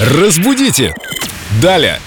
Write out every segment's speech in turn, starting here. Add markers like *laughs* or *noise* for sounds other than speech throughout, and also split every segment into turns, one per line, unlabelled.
Разбудите! Далее!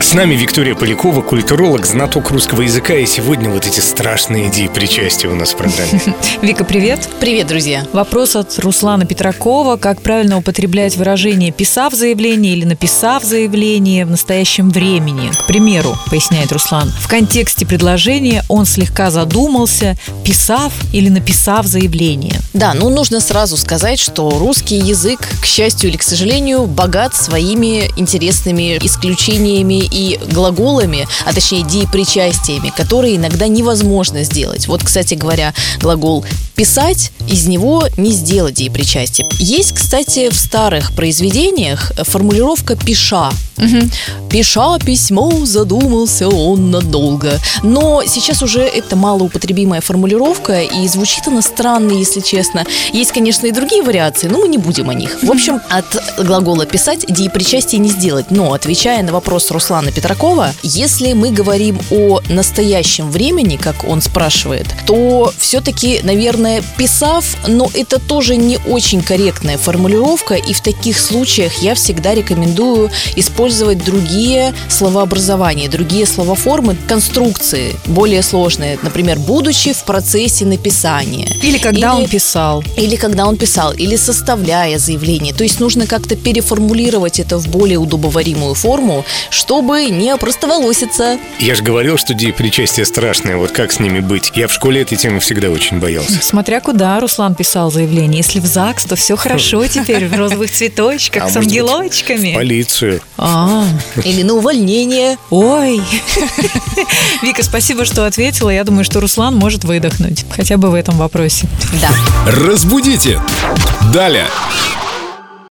С нами Виктория Полякова, культуролог, знаток русского языка, и сегодня вот эти страшные идеи причастия у нас в программе. *laughs*
Вика, привет.
Привет, друзья.
Вопрос от Руслана Петракова. Как правильно употреблять выражение «писав заявление» или «написав заявление» в настоящем времени? К примеру, поясняет Руслан, в контексте предложения он слегка задумался, писав или написав заявление.
Да, ну нужно сразу сказать, что русский язык, к счастью или к сожалению, богат своими интересными исключениями и глаголами, а точнее деепричастиями, которые иногда невозможно сделать. Вот, кстати говоря, глагол «писать» из него не сделать деепричастие. Есть, кстати, в старых произведениях формулировка «пиша», Угу. Пиша письмо, задумался он надолго. Но сейчас уже это малоупотребимая формулировка, и звучит она странно, если честно. Есть, конечно, и другие вариации, но мы не будем о них. В общем, от глагола «писать» деепричастие не сделать. Но, отвечая на вопрос Руслана Петракова, если мы говорим о настоящем времени, как он спрашивает, то все-таки, наверное, писав, но это тоже не очень корректная формулировка, и в таких случаях я всегда рекомендую использовать использовать другие словообразования, другие словоформы, конструкции более сложные. Например, будучи в процессе написания.
Или когда или, он писал.
Или когда он писал, или составляя заявление. То есть нужно как-то переформулировать это в более удобоваримую форму, чтобы не опростоволоситься.
Я же говорил, что причастие страшное. Вот как с ними быть? Я в школе этой темы всегда очень боялся.
Смотря куда Руслан писал заявление. Если в ЗАГС, то все хорошо теперь в розовых цветочках, а с ангелочками.
Полицию.
А, или на увольнение.
Ой. *laughs* Вика, спасибо, что ответила. Я думаю, что Руслан может выдохнуть. Хотя бы в этом вопросе.
Да.
Разбудите. Далее.